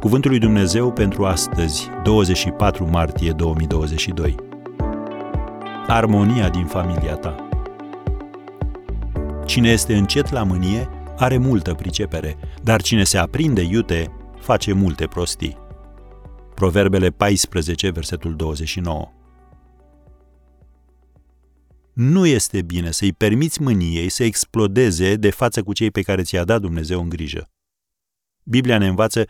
Cuvântul lui Dumnezeu pentru astăzi, 24 martie 2022. Armonia din familia ta. Cine este încet la mânie are multă pricepere, dar cine se aprinde iute face multe prostii. Proverbele 14, versetul 29. Nu este bine să-i permiți mâniei să explodeze de față cu cei pe care ți-a dat Dumnezeu în grijă. Biblia ne învață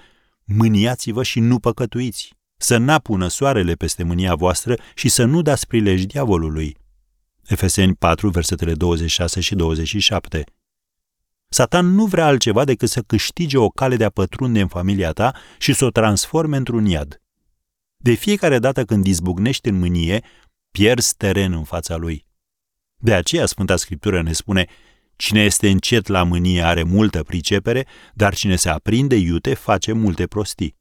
mâniați-vă și nu păcătuiți, să n-apună soarele peste mânia voastră și să nu dați prilej diavolului. Efeseni 4, versetele 26 și 27. Satan nu vrea altceva decât să câștige o cale de a pătrunde în familia ta și să o transforme într-un iad. De fiecare dată când izbucnești în mânie, pierzi teren în fața lui. De aceea Sfânta Scriptură ne spune Cine este încet la mânie are multă pricepere, dar cine se aprinde iute face multe prostii.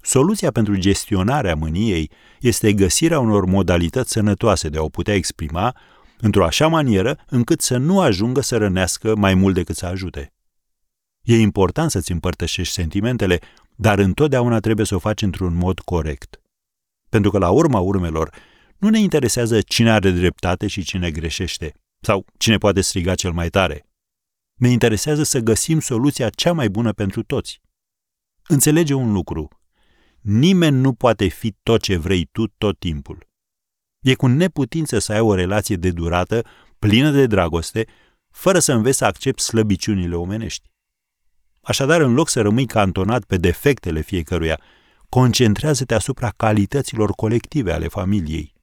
Soluția pentru gestionarea mâniei este găsirea unor modalități sănătoase de a o putea exprima într-o așa manieră încât să nu ajungă să rănească mai mult decât să ajute. E important să-ți împărtășești sentimentele, dar întotdeauna trebuie să o faci într-un mod corect. Pentru că la urma urmelor, nu ne interesează cine are dreptate și cine greșește, sau cine poate striga cel mai tare. Ne interesează să găsim soluția cea mai bună pentru toți. Înțelege un lucru. Nimeni nu poate fi tot ce vrei tu tot timpul. E cu neputință să ai o relație de durată, plină de dragoste, fără să înveți să accepti slăbiciunile omenești. Așadar, în loc să rămâi cantonat pe defectele fiecăruia, concentrează-te asupra calităților colective ale familiei.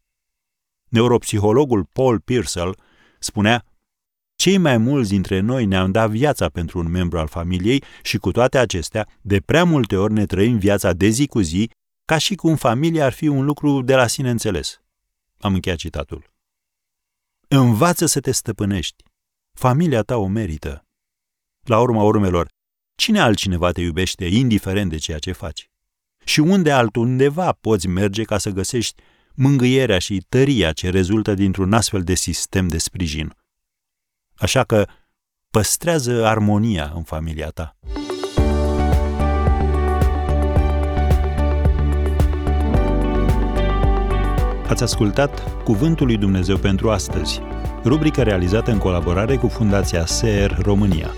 Neuropsihologul Paul Pearsall spunea cei mai mulți dintre noi ne-am dat viața pentru un membru al familiei și cu toate acestea, de prea multe ori ne trăim viața de zi cu zi ca și cum familia ar fi un lucru de la sine înțeles. Am încheiat citatul. Învață să te stăpânești. Familia ta o merită. La urma urmelor, cine altcineva te iubește indiferent de ceea ce faci? Și unde altundeva poți merge ca să găsești mângâierea și tăria ce rezultă dintr-un astfel de sistem de sprijin. Așa că păstrează armonia în familia ta. Ați ascultat Cuvântul lui Dumnezeu pentru astăzi, rubrica realizată în colaborare cu Fundația SER România.